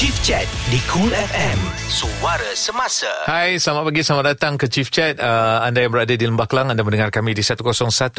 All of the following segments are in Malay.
Chief Chat di Cool FM. Suara semasa. Hai, selamat pagi, selamat datang ke Chief Chat. Uh, anda yang berada di Lembah Kelang, anda mendengar kami di 101.3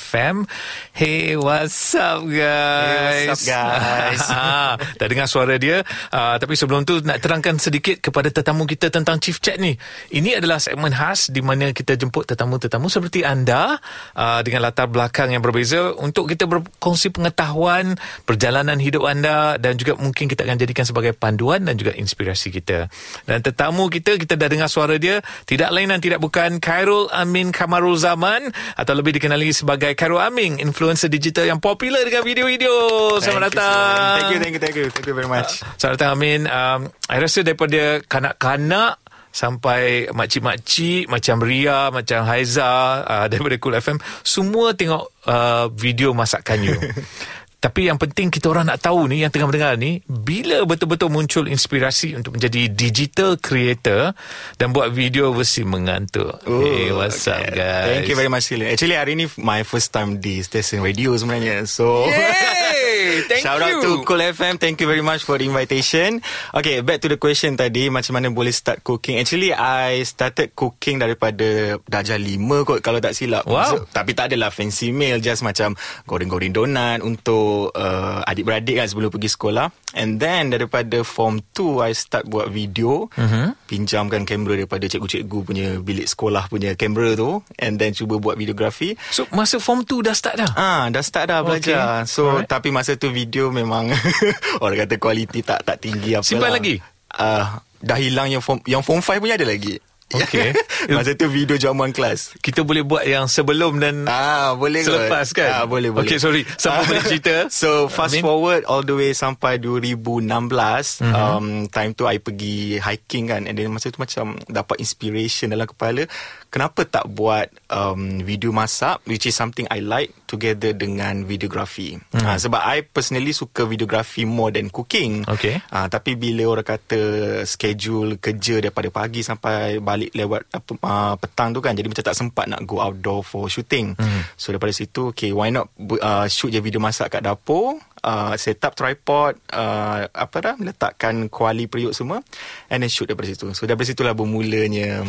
FM. Hey, what's up guys? Hey, what's up guys? Ha, dah dengar suara dia. Uh, tapi sebelum tu nak terangkan sedikit kepada tetamu kita tentang Chief Chat ni. Ini adalah segmen khas di mana kita jemput tetamu-tetamu seperti anda uh, dengan latar belakang yang berbeza untuk kita berkongsi pengetahuan perjalanan hidup anda dan juga mungkin kita akan jadikan sebagai panduan dan juga inspirasi kita. Dan tetamu kita, kita dah dengar suara dia, tidak lain dan tidak bukan Khairul Amin Kamarul Zaman atau lebih dikenali sebagai Khairul Amin, influencer digital yang popular dengan video-video. Selamat Thank you, datang. sir. Thank you, thank you, thank you. Thank you very much. Selamat datang Amin. Um, I rasa daripada kanak-kanak sampai makcik-makcik macam Ria, macam Haiza uh, daripada Cool FM, semua tengok uh, video masakan you. Tapi yang penting kita orang nak tahu ni yang tengah mendengar ni bila betul-betul muncul inspirasi untuk menjadi digital creator dan buat video versi mengantuk. Oh, hey, what's up guys? Thank you very much, Sila. Actually, hari ni my first time di stesen radio sebenarnya. So, Yay! Thank shout you. out to Cool FM. Thank you very much for the invitation. Okay, back to the question tadi. Macam mana boleh start cooking? Actually, I started cooking daripada darjah lima kot kalau tak silap. Wow. So, tapi tak adalah fancy meal. Just macam goreng-goreng donat untuk uh, adik-beradik kan sebelum pergi sekolah. And then daripada form 2, I start buat video. Uh-huh. Pinjamkan kamera daripada cikgu-cikgu punya bilik sekolah punya kamera tu. And then cuba buat videografi. So masa form 2 dah start dah? Ah, dah start dah belajar. Okay. So, Alright. tapi masa tu video memang orang kata kualiti tak tak tinggi apa Simpan lagi? Ah, dah hilang yang form yang form 5 punya ada lagi. Okay. masa tu video jamuan kelas. Kita boleh buat yang sebelum dan Ah, boleh kot. Selepas kan? Ah, boleh, boleh. Okay, sorry. Sampai boleh cerita. So, fast Amin. forward all the way sampai 2016. Mhm. um, time tu I pergi hiking kan. And then masa tu macam dapat inspiration dalam kepala. Kenapa tak buat um, video masak, which is something I like, together dengan videography. Mhm. Ah, sebab I personally suka videography more than cooking. Okay. Ah, tapi bila orang kata schedule kerja daripada pagi sampai balik lewat apa, uh, petang tu kan jadi macam tak sempat nak go outdoor for shooting. Hmm. So daripada situ okay why not uh, shoot je video masak kat dapur uh, set up tripod uh, apa dah letakkan kuali periuk semua and then shoot daripada situ. So daripada situlah bermulanya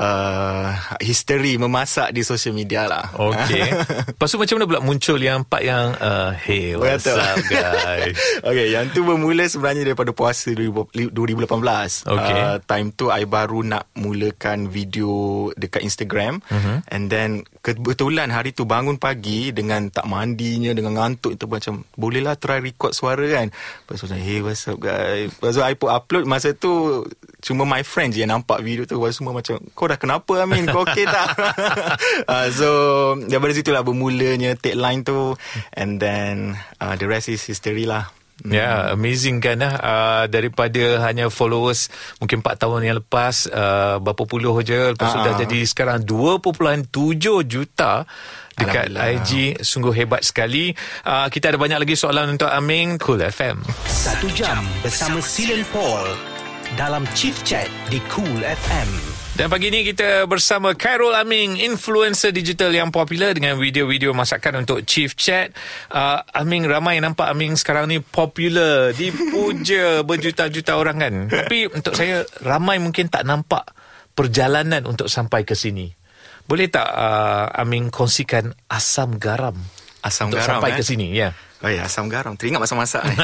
uh, history memasak di social media lah. Okay. Lepas tu macam mana pula muncul yang part yang uh, Hey, what's Betul. up guys? okay, yang tu bermula sebenarnya daripada puasa 2000 2018. Okay. Uh, time tu I baru nak mulakan video dekat Instagram. Uh-huh. And then kebetulan hari tu bangun pagi dengan tak mandinya, dengan ngantuk itu macam bolehlah try record suara kan. Lepas tu hey what's up guys. Lepas tu I put upload masa tu cuma my friends je yang nampak video tu. Lepas tu semua macam, kau dah kenapa Amin? Kau okay tak? uh, so daripada situlah bermulanya tagline tu. And then uh, the rest is history lah. Ya, yeah, amazing kan lah. Uh, daripada hanya followers mungkin 4 tahun yang lepas, uh, berapa puluh je. Lepas tu Ah. dah jadi sekarang 2.7 juta dekat. IG. Sungguh hebat sekali. Uh, kita ada banyak lagi soalan untuk Aming. Cool FM. Satu jam bersama Silen Paul dalam Chief Chat di Cool FM. Dan pagi ni kita bersama Khairul Aming, influencer digital yang popular dengan video-video masakan untuk Chief Chat. Uh, Aming ramai nampak Aming sekarang ni popular, dipuja berjuta-juta orang kan. Tapi untuk saya ramai mungkin tak nampak perjalanan untuk sampai ke sini. Boleh tak uh, Aming kongsikan asam garam Asam untuk garam sampai eh? ke sini? Ya. Oh ya, asam garam. Teringat masak-masak ni.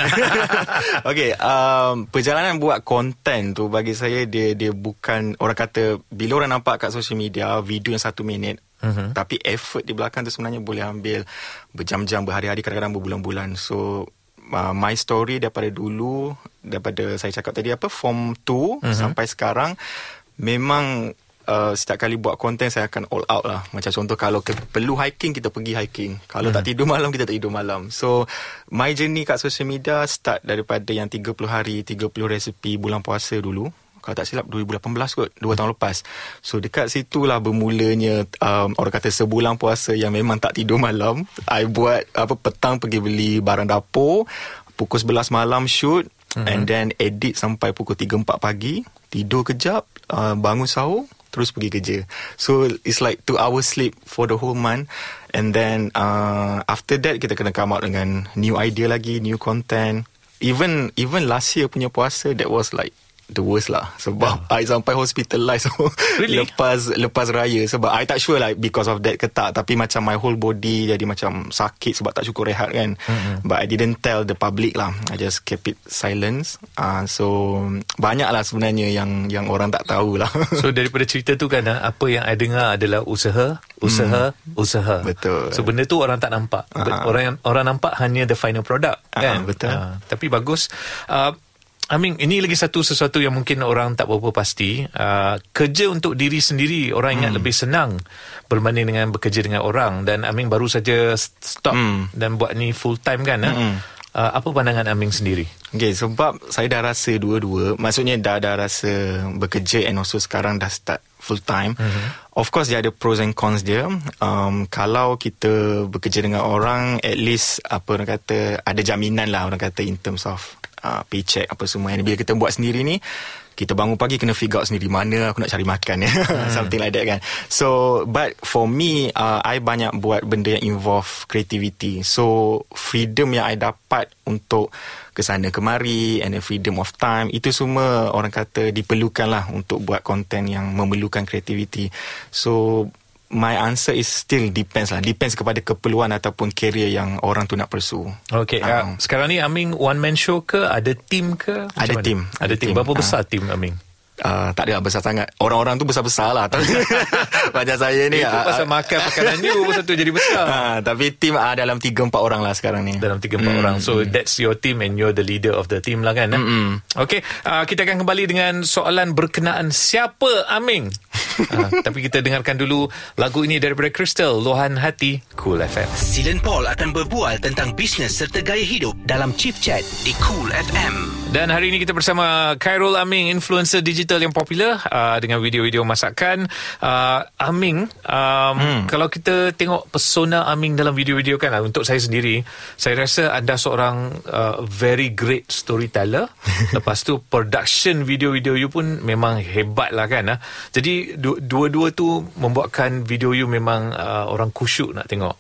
okay, um, perjalanan buat konten tu bagi saya dia dia bukan orang kata bila orang nampak kat social media video yang satu minit Uh-huh. Tapi effort di belakang tu sebenarnya boleh ambil berjam-jam, berhari-hari, kadang-kadang berbulan-bulan. So, uh, my story daripada dulu, daripada saya cakap tadi apa, form 2 uh-huh. sampai sekarang, memang uh, setiap kali buat konten saya akan all out lah. Macam contoh kalau ke, perlu hiking, kita pergi hiking. Kalau hmm. tak tidur malam, kita tak tidur malam. So, my journey kat social media start daripada yang 30 hari, 30 resepi bulan puasa dulu. Kalau tak silap 2018 kot 2 tahun lepas So dekat situlah bermulanya um, Orang kata sebulan puasa Yang memang tak tidur malam I buat apa Petang pergi beli barang dapur Pukul 11 malam shoot mm-hmm. And then edit sampai pukul 3-4 pagi Tidur kejap uh, Bangun sahur Terus pergi kerja. So it's like 2 hours sleep For the whole month. And then uh, After that Kita kena come out dengan New idea lagi New content. Even even last year punya puasa that was like the worst lah sebab I sampai hospitalized Really? lepas lepas raya sebab I tak sure like because of that ke tak tapi macam my whole body jadi macam sakit sebab tak cukup rehat kan mm-hmm. but I didn't tell the public lah I just keep it silence uh, so banyak lah sebenarnya yang yang orang tak tahu lah So daripada cerita tu kan ah, apa yang I dengar adalah usaha, usaha, hmm. usaha. Betul. So benda tu orang tak nampak. Ah. Orang orang nampak hanya the final product Ah, kan. betul. Ah, tapi bagus. Uh, I mean ini lagi satu sesuatu yang mungkin orang tak berapa pasti. Uh, kerja untuk diri sendiri orang ingat Hmm. lebih senang berbanding dengan bekerja dengan orang dan Amin baru saja stop Hmm. dan buat ni full time kan. ah. Hmm. Uh, apa pandangan Amin sendiri? Okay, sebab saya dah rasa dua-dua. Maksudnya dah dah rasa bekerja and also sekarang dah start full time. Mm-hmm. Of course dia ada pros and cons dia. Um, kalau kita bekerja dengan orang, at least apa orang kata ada jaminan lah orang kata in terms of uh, paycheck apa semua. And bila kita buat sendiri ni, kita bangun pagi kena figure out sendiri mana aku nak cari makan ya. Something like that kan. So, but for me, uh, I banyak buat benda yang involve creativity. So, freedom yang I dapat untuk ke sana kemari and the freedom of time itu semua orang kata diperlukan lah untuk buat konten yang memerlukan creativity. So, my answer is still depends lah. Depends kepada keperluan ataupun career yang orang tu nak pursue. Okay, uh, Ah. sekarang ni Amin one man show ke? Ada team ke? Macam Ada mana? team. Ada Ada team. team. Berapa Ah. besar team Amin? Uh, tak adalah besar sangat. Orang-orang tu besar-besar lah. Tapi macam saya ni. Itu ah, pasal ah, makan makanan you pasal tu jadi besar. Ah, tapi tim ah, dalam 3-4 orang lah sekarang ni. Dalam 3-4 mm. orang So that's your team And you're the leader of the team lah kan eh? Okay uh, Kita akan kembali dengan Soalan berkenaan Siapa Aming uh, Tapi kita dengarkan dulu Lagu ini daripada Crystal Lohan Hati Cool FM Silen Paul akan berbual tentang bisnes serta gaya hidup dalam Chief Chat di Cool FM. Dan hari ini kita bersama Khairul Aming, influencer digital yang popular uh, dengan video-video masakan. Uh, Aming, um, hmm. kalau kita tengok persona Aming dalam video-video kan, uh, untuk saya sendiri, saya rasa anda seorang uh, very great storyteller. Lepas tu production video-video you pun memang hebat lah kan. Uh. Jadi du- dua-dua tu membuatkan video you memang uh, orang kusyuk nak tengok.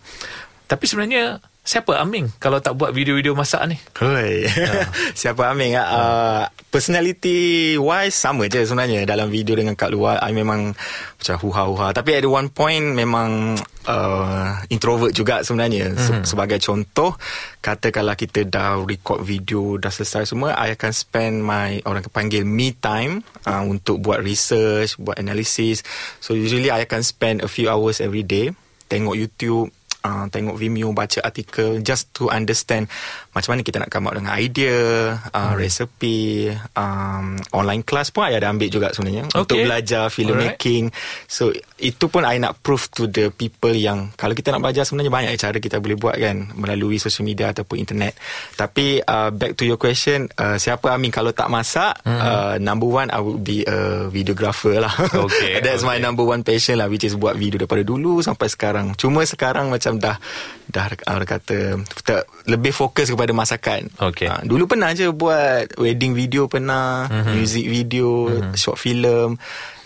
Tapi sebenarnya siapa Aming kalau tak buat video-video masak ni? Hoi. Siapa Aming ah? Uh, personality wise sama je sebenarnya dalam video dengan kat luar I memang macam huha-huha tapi at one point memang uh, introvert juga sebenarnya mm-hmm. Se- sebagai contoh katakanlah kita dah record video dah selesai semua I akan spend my orang panggil me time uh, untuk buat research buat analysis so usually I akan spend a few hours every day tengok YouTube uh, tengok Vimeo baca artikel just to understand macam mana kita nak come out dengan idea uh, hmm. resepi um, online class pun I ada ambil juga sebenarnya Okay. untuk belajar filmmaking so itu pun I nak prove to the people yang kalau kita nak belajar sebenarnya banyak cara kita boleh buat kan melalui social media ataupun internet tapi uh, back to your question uh, siapa Amin kalau tak masak hmm. uh, number one I would be a videographer lah Okay, that's my okay. number one passion lah which is buat video daripada dulu sampai sekarang cuma sekarang macam dah dah orang kata lebih fokus kepada masakan Okay. Ah, dulu pernah je buat wedding video pernah mm-hmm. music video mm-hmm. short film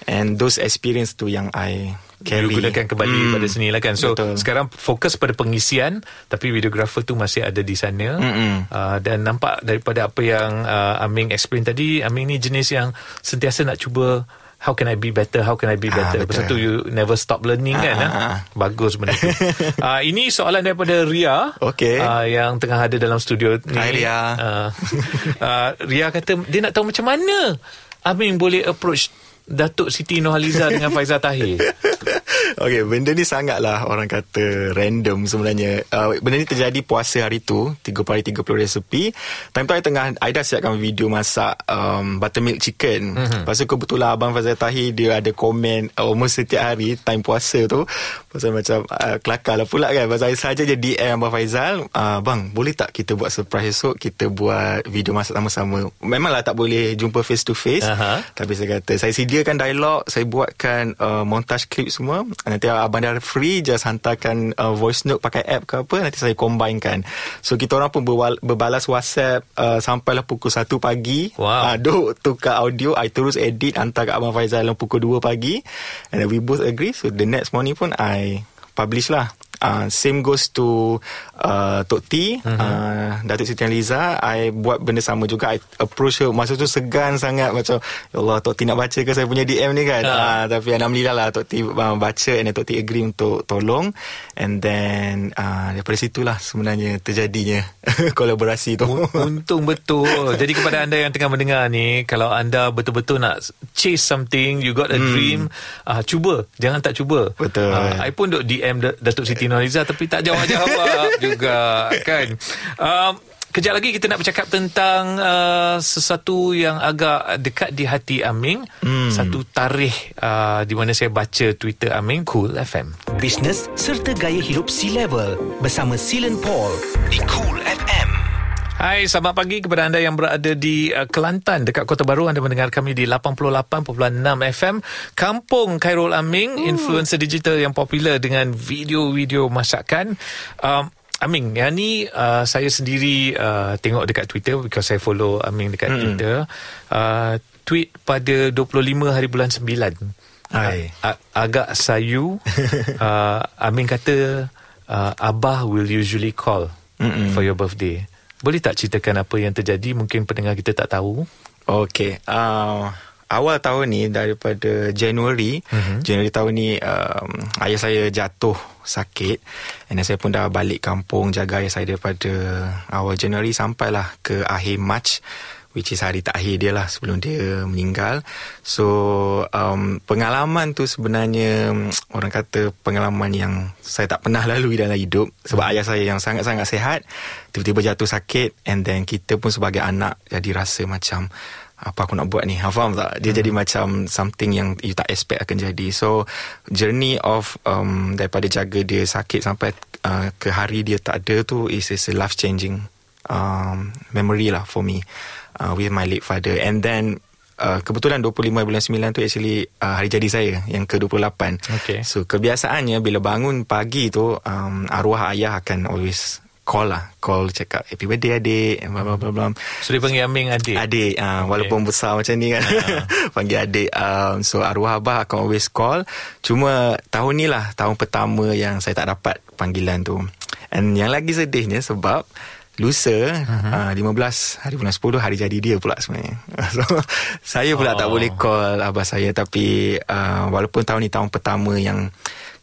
and those experience tu yang I carry You gunakan kembali Hmm. pada sini lah kan So Betul. sekarang fokus pada pengisian Tapi videographer tu masih ada di sana Mm-mm. uh, Dan nampak daripada apa yang uh, Aming explain tadi Aming ni jenis yang sentiasa nak cuba How can I be better How can I be Ah, better tu betul. you never stop learning Ah, kan ah? ah. Bagus benda tu uh, Ini soalan daripada Ria Okey. uh, Yang tengah ada dalam studio ni Hai, Ria. uh, uh, Ria kata Dia nak tahu macam mana Aming boleh approach Datuk Siti Nohaliza dengan Faizal Tahir Okay, benda ni sangatlah orang kata random sebenarnya. Uh, benda ni terjadi puasa hari tu, 30 hari 30 resepi. Time tu I tengah, I dah siapkan video masak um, buttermilk chicken. Mm-hmm. Lepas tu kebetulan Abang Fazal Tahir, dia ada komen uh, almost setiap hari time puasa tu. Pasal macam uh, kelakar lah pula kan. Pasal saja je DM Abang Faizal, uh, Bang, boleh tak kita buat surprise esok, kita buat video masak sama-sama. Memanglah tak boleh jumpa face to face. Tapi saya kata Saya sediakan dialog Saya buatkan uh, Montage clip semua Nanti abang dah free Just hantarkan uh, Voice note pakai app ke apa Nanti saya combinekan. So kita orang pun berwal- Berbalas whatsapp uh, Sampailah pukul 1 pagi. Wow. uh, Duk tukar audio I terus edit Hantar kat Abang Faizal dalam Pukul 2 pagi. And we both agree So the next morning pun I Publish lah uh, same goes to uh, Tok T Mhm. uh, Datuk Siti Nurhaliza I buat benda sama juga I approach her masa tu segan sangat macam ya Allah Tok T nak baca ke saya punya DM ni kan Ah. uh, tapi alhamdulillah lah Tok T uh, baca and then Tok T agree untuk tolong and then uh, daripada situlah sebenarnya terjadinya kolaborasi tu Untung betul. Jadi kepada anda yang tengah mendengar ni, kalau anda betul-betul nak chase something, you got a dream, uh, cuba. Jangan tak cuba. Hmm. Betul. Uh, I pun duk DM Da- Datuk Siti Nurhaliza tapi tak jawab-jawab juga kan. Um, Kejap lagi kita nak bercakap tentang uh, sesuatu yang agak dekat di hati Aming. Hmm. Satu tarikh uh, di mana saya baca Twitter Aming, Cool FM. Bisnes serta gaya hidup C-Level bersama Silen Paul di Cool FM. Hai, selamat pagi kepada anda yang berada di uh, Kelantan dekat Kota Baru. Anda mendengar kami di 88.6 FM. Kampung Khairul Aming, hmm. influencer digital yang popular dengan video-video masakan. Um, Aming, yang ni uh, saya sendiri uh, tengok dekat Twitter because saya follow Aming dekat hmm. Twitter. Uh, tweet pada 25 hari bulan 9. Hai. Uh, agak sayu. uh, Aming kata uh, Abah will usually call Mm-mm. for your birthday. Boleh tak ceritakan apa yang terjadi? Mungkin pendengar kita tak tahu. Okay. Uh, awal tahun ni daripada Januari, uh-huh. Januari tahun ni um, ayah saya jatuh sakit and saya pun dah balik kampung jaga ayah saya daripada awal Januari sampailah ke akhir March which is hari terakhir dia lah sebelum dia meninggal. So um, pengalaman tu sebenarnya orang kata pengalaman yang saya tak pernah lalui dalam hidup sebab ayah saya yang sangat-sangat sehat tiba-tiba jatuh sakit and then kita pun sebagai anak jadi rasa macam apa aku nak buat ni? Ha, Faham tak? Dia hmm. jadi macam Something yang You tak expect akan jadi. So Journey of um, Daripada jaga dia sakit Sampai uh, Ke hari dia tak ada tu Is, is a life changing um, Memory lah for me uh, With my late father. And then uh, Kebetulan 25 bulan 9 tu Actually uh, Hari jadi saya Yang ke-28 Okay. So kebiasaannya Bila bangun pagi tu um, Arwah ayah akan always Call lah. Call cakap Happy birthday adik. Blah, blah, blah, blah. So dia panggil Aming adik. Adik uh, okay. Walaupun besar macam ni kan. Panggil adik. Um, So arwah abah akan always call. Cuma Tahun ni lah Tahun pertama Yang saya tak dapat Panggilan tu. And yang lagi sedihnya Sebab Lusa uh-huh. uh, 15 Hari bulan 10 Hari jadi dia pula sebenarnya So Saya pula oh. tak boleh call Abah saya Tapi uh, Walaupun tahun ni tahun pertama yang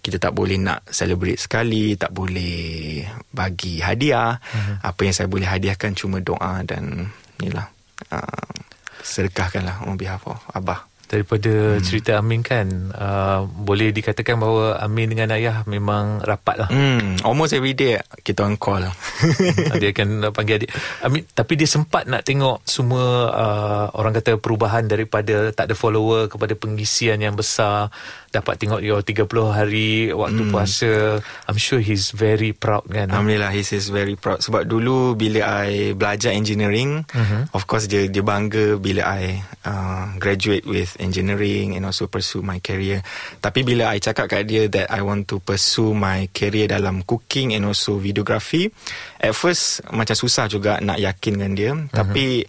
kita tak boleh nak celebrate sekali, tak boleh bagi hadiah. Uh-huh. Apa yang saya boleh hadiahkan cuma doa dan inilah uh, sedekahkanlah on behalf of abah. Daripada hmm. cerita Amin kan uh, Boleh dikatakan bahawa Amin dengan ayah Memang rapat lah Hmm, almost every day kita on call. Dia akan panggil adik Amin, Tapi dia sempat nak tengok Semua uh, Orang kata perubahan Daripada tak ada follower Kepada pengisian yang besar Dapat tengok your 30 hari Waktu hmm. puasa I'm sure he's very proud kan? Alhamdulillah he is very proud. Sebab dulu bila I belajar engineering Mhm. of course dia dia bangga bila I uh, graduate with engineering and also pursue my career. Tapi bila I cakap kat dia that I want to pursue my career dalam cooking and also videography at first macam susah juga nak yakin dengan dia. Tapi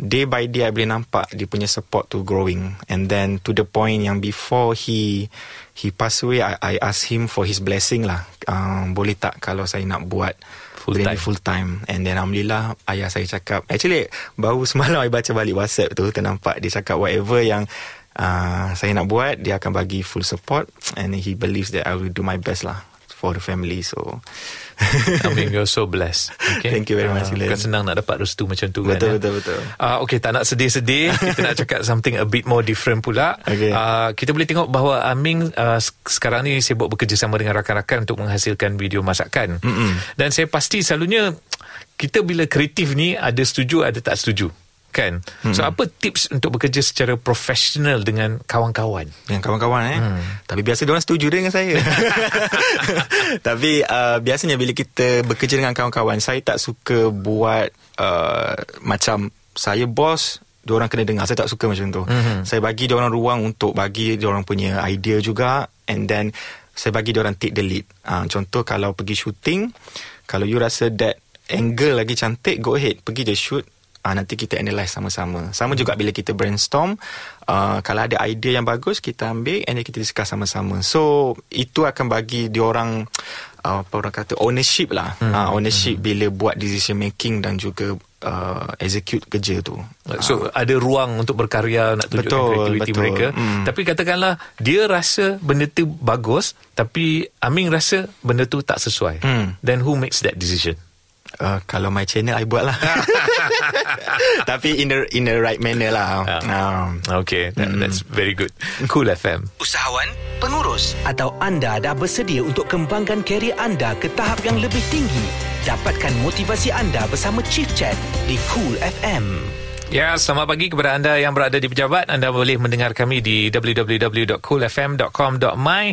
day by day I boleh nampak dia punya support to growing. And then to the point yang before he he pass away I, I ask him for his blessing lah. Um, boleh tak kalau saya nak buat Full time. full time? And then Alhamdulillah ayah saya cakap actually baru semalam I baca balik whatsapp tu ternampak dia cakap whatever yang uh, saya nak buat dia akan bagi full support. And he believes that I will do my best lah for the family so Amin you're so blessed okay? Thank you very much, uh, Ilan. Bukan senang nak dapat restu macam tu betul kan betul betul Uh, okay, tak nak sedih-sedih. kita nak cakap something a bit more different pula. Okay. Uh, kita boleh tengok bahawa Aming uh, sekarang ni sibuk bekerjasama dengan rakan-rakan untuk menghasilkan video masakan. Mm-mm. Dan saya pasti selalunya kita bila kreatif ni ada setuju, ada tak setuju. Kan? Mm-hmm. So apa tips untuk bekerja secara profesional dengan kawan-kawan? Yang kawan-kawan eh hmm. Tapi biasa diorang setuju dengan saya Tapi uh, biasanya bila kita bekerja dengan kawan-kawan Saya tak suka buat uh, Macam saya bos Diorang kena dengar Saya tak suka macam tu hmm. Saya bagi diorang ruang untuk Bagi diorang punya idea juga And then Saya bagi diorang take the lead uh, Contoh kalau pergi shooting Kalau you rasa that Angle lagi cantik Go ahead Pergi je shoot uh, nanti kita analyse sama-sama. Sama juga bila kita brainstorm, uh, kalau ada idea yang bagus kita ambil and then kita discuss sama-sama. So itu akan bagi diorang uh, apa orang kata ownership lah hmm. uh, ownership hmm. bila buat decision making dan juga uh, execute kerja tu so uh, ada ruang untuk berkarya nak tunjukkan betul, kreativiti betul. mereka hmm. tapi katakanlah dia rasa benda tu bagus tapi Aming rasa benda tu tak sesuai hmm. then who makes that decision Uh, kalau my channel I buat lah Tapi in the in the right manner lah. Uh, um, Okay that, mm. That's very good. Cool FM Usahawan Pengurus Atau anda dah bersedia Untuk kembangkan kerjaya anda Ke tahap yang lebih tinggi? Dapatkan motivasi anda Bersama Chief Chat Di Cool FM Ya, selamat pagi kepada anda yang berada di pejabat. Anda boleh mendengar kami di www.coolfm.com.my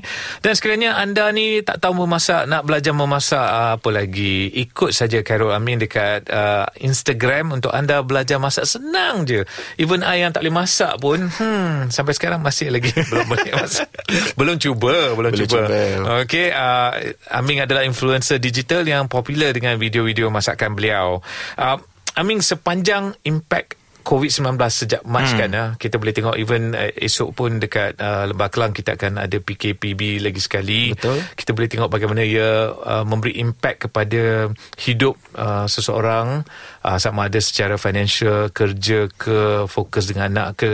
dan sekiranya anda ni tak tahu memasak, nak belajar memasak apa lagi, ikut saja Carol Amin dekat uh, Instagram untuk anda belajar masak senang je. Even I yang tak boleh masak pun, hmm, sampai sekarang masih lagi belum boleh masak. belum cuba, belum, belum cuba. cuba. Okey, uh, Amin adalah influencer digital yang popular dengan video-video masakan beliau. Uh, Amin sepanjang impact COVID-19 sejak Mac hmm. kan ya. Kita boleh tengok even uh, esok pun dekat uh, Lembah Kelang kita akan ada PKPB lagi sekali. Betul. Kita boleh tengok bagaimana ia uh, memberi impact kepada hidup uh, seseorang uh, sama ada secara financial, kerja ke, fokus dengan anak ke.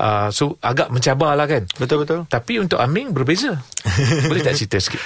Uh, so agak mencabarlah kan. Betul betul. Tapi untuk Aming berbeza. boleh tak cerita sikit?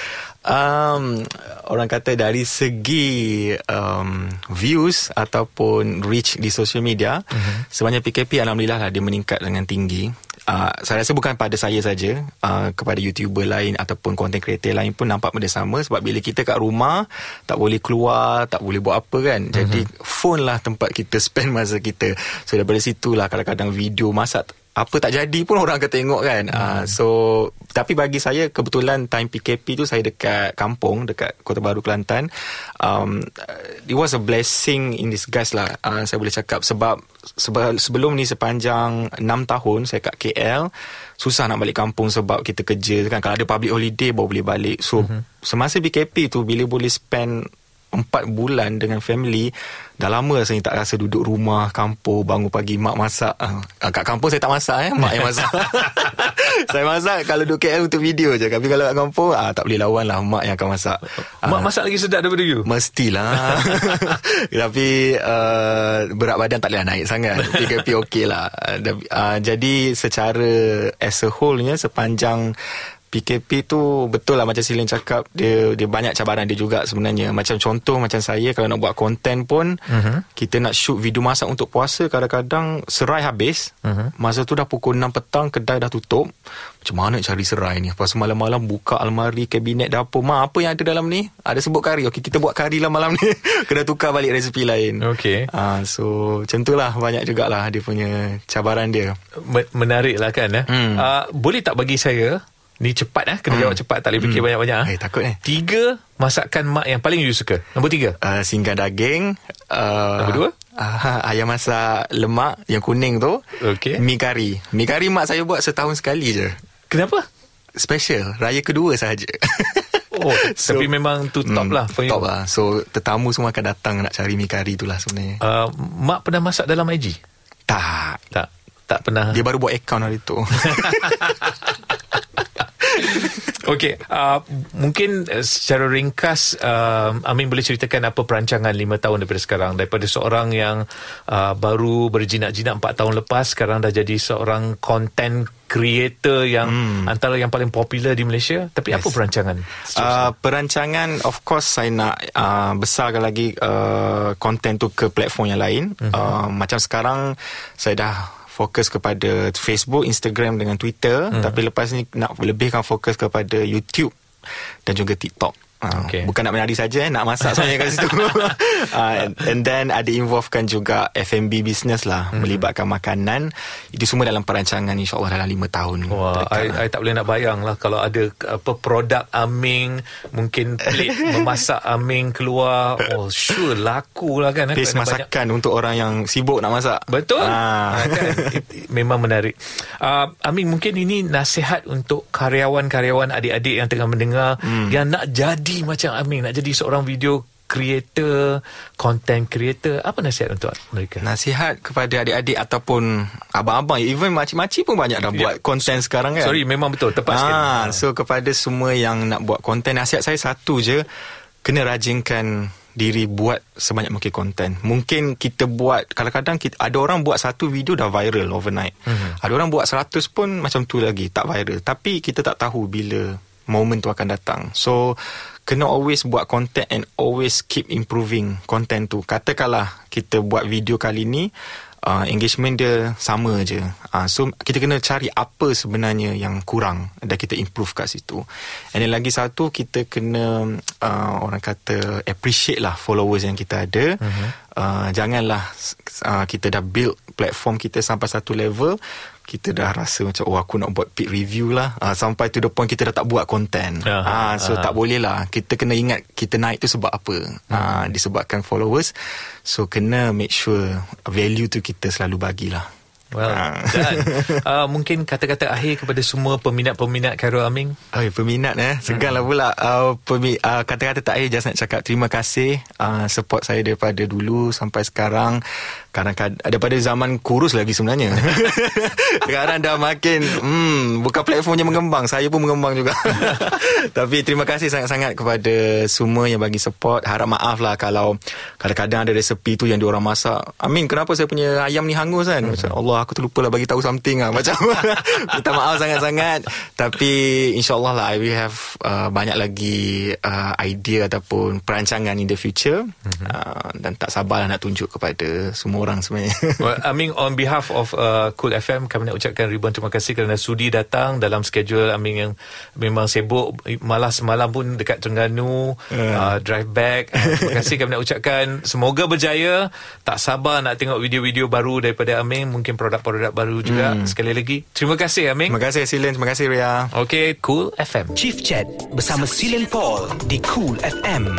Um, orang kata dari segi um, views ataupun reach di social media uh-huh. sebenarnya PKP alhamdulillah lah dia meningkat dengan tinggi uh, saya rasa bukan pada saya saja uh, kepada youtuber lain ataupun content creator lain pun nampak benda sama sebab bila kita kat rumah tak boleh keluar tak boleh buat apa kan jadi uh-huh. phone lah tempat kita spend masa kita so daripada situlah kadang-kadang video masak apa tak jadi pun orang akan tengok kan. Hmm. Uh, so tapi bagi saya kebetulan time PKP tu saya dekat kampung dekat Kota Baru Kelantan. Um it was a blessing in disguise lah. Uh, saya boleh cakap sebab sebelum ni sepanjang 6 tahun saya kat KL susah nak balik kampung sebab kita kerja kan kalau ada public holiday baru boleh balik. So hmm. semasa PKP tu bila boleh spend empat bulan dengan family dah lama saya tak rasa duduk rumah kampung bangun pagi mak masak. Uh, kat kampung saya tak masak eh mak yang masak. Saya masak kalau duduk KL untuk video je. Tapi kalau kat kampung ah tak boleh lawan lah mak yang akan masak. Mak uh, masak lagi sedap daripada you? mestilah. Tapi uh, berat badan tak boleh naik sangat. PKP okey lah. Uh, jadi secara as a whole nya sepanjang PKP tu betul lah macam Silin cakap dia dia banyak cabaran dia juga sebenarnya. Macam contoh macam saya kalau nak buat konten pun uh-huh. kita nak shoot video masak untuk puasa kadang-kadang serai habis. Uh-huh. masa tu dah pukul 6 petang kedai dah tutup. Macam mana cari serai ni? Pas malam-malam buka almari kabinet dapur. Ma apa yang ada dalam ni? Ada sebut kari? Okey kita buat kari lah malam ni. Kena tukar balik resepi lain. Okey. Uh, so macam itulah banyak jugalah dia punya cabaran dia. Menarik lah kan eh? hmm. uh, boleh tak bagi saya Ni cepat eh Kena hmm. jawab cepat Tak boleh fikir hmm. banyak-banyak. Eh, Takut eh Tiga masakan mak yang paling you suka. Nombor tiga? Uh, Singgah daging uh, Nombor dua? uh, Ayam masak lemak Yang kuning tu. Okay Mi kari. Mi kari mak saya buat setahun sekali je. Kenapa? Special. Raya kedua sahaja. Oh, so, tapi memang tu top mm, lah for Top you. lah. So tetamu semua akan datang Nak cari mi kari tu lah sebenarnya. Uh, Mak pernah masak dalam IG? Tak. Tak. Tak pernah. Dia baru buat account hari tu Okey, uh, mungkin uh, secara ringkas uh, Amin boleh ceritakan apa perancangan lima tahun daripada sekarang daripada seorang yang uh, baru berjinak-jinak empat tahun lepas sekarang dah jadi seorang content creator yang hmm. antara yang paling popular di Malaysia tapi yes. apa perancangan? Uh, perancangan of course saya nak uh, besarkan lagi uh, content tu ke platform yang lain. Uh-huh. Uh, macam sekarang saya dah fokus kepada Facebook, Instagram dengan Twitter hmm. tapi lepas ni nak lebihkan fokus kepada YouTube dan juga TikTok. Ah, okay. Bukan nak menari saja eh, Nak masak sebenarnya kat situ uh, And then Ada involvekan juga F&B business lah hmm. Melibatkan makanan Itu semua dalam perancangan InsyaAllah dalam 5 tahun Wah, I, lah. I tak boleh nak bayang lah Kalau ada apa Produk Aming Mungkin plate Memasak Aming keluar Oh sure Laku lah kan Pace masakan banyak. Untuk orang yang Sibuk nak masak Betul uh. kan? Memang menarik uh, Aming mungkin ini Nasihat untuk Karyawan-karyawan Adik-adik yang tengah mendengar hmm. Yang nak jadi jadi macam Amin nak jadi seorang video creator, content creator, apa nasihat untuk mereka? Nasihat kepada adik-adik ataupun abang-abang, even makcik-makcik pun banyak dah buat konten sekarang kan. Sorry, memang betul. Tepat ah, sekali. So kepada semua yang nak buat konten, nasihat saya satu je, kena rajinkan diri buat sebanyak mungkin konten. Mungkin kita buat kadang-kadang kita, ada orang buat satu video dah viral overnight. Mm-hmm. Ada orang buat seratus pun macam tu lagi tak viral. Tapi kita tak tahu bila moment tu akan datang. So kena always buat content and always keep improving content tu. Katakanlah kita buat video kali ni uh, engagement dia sama je. Uh, so kita kena cari apa sebenarnya yang kurang dan kita improve kat situ. And then lagi satu kita kena uh, orang kata appreciate lah followers yang kita ada. Uh-huh. Uh, janganlah uh, kita dah build platform kita sampai satu level kita dah rasa macam oh aku nak buat peak review lah uh, sampai to the point kita dah tak buat content uh, uh, so uh. tak boleh lah kita kena ingat kita naik tu sebab apa uh. Uh, disebabkan followers so kena make sure value tu kita selalu bagilah Well, dan uh, mungkin kata-kata akhir kepada semua peminat-peminat Khairul Aming. Oh, peminat eh. Seganlah hmm. pula. Uh, pemi- uh, kata-kata tak akhir just nak cakap terima kasih uh, support saya daripada dulu sampai sekarang kadang-kadang daripada zaman kurus lagi sebenarnya. Sekarang dah makin hmm, bukan platformnya mengembang, saya pun mengembang juga. Tapi terima kasih sangat-sangat kepada semua yang bagi support. Harap maaf lah kalau kadang-kadang ada resepi tu yang diorang masak. Amin, kenapa saya punya ayam ni hangus kan? Macam Allah, aku terlupa lah bagi tahu something lah. Macam minta maaf sangat-sangat. Tapi insyaAllah lah, I will have uh, banyak lagi uh, idea ataupun perancangan in the future. Mm-hmm. Uh, dan tak sabar nak tunjuk kepada semua orang sebenarnya. well, I mean on behalf of uh, Cool FM kami nak ucapkan ribuan terima kasih kerana sudi datang dalam schedule I mean yang memang sibuk malah semalam pun dekat Terengganu uh. Uh, drive back. Uh, terima kasih kami nak ucapkan semoga berjaya. Tak sabar nak tengok video-video baru daripada Aming mungkin produk-produk baru juga hmm. sekali lagi. Terima kasih Aming. Terima kasih Silen, terima kasih Ria. Okay, Cool FM. Chief Chat bersama Silen Paul di Cool FM.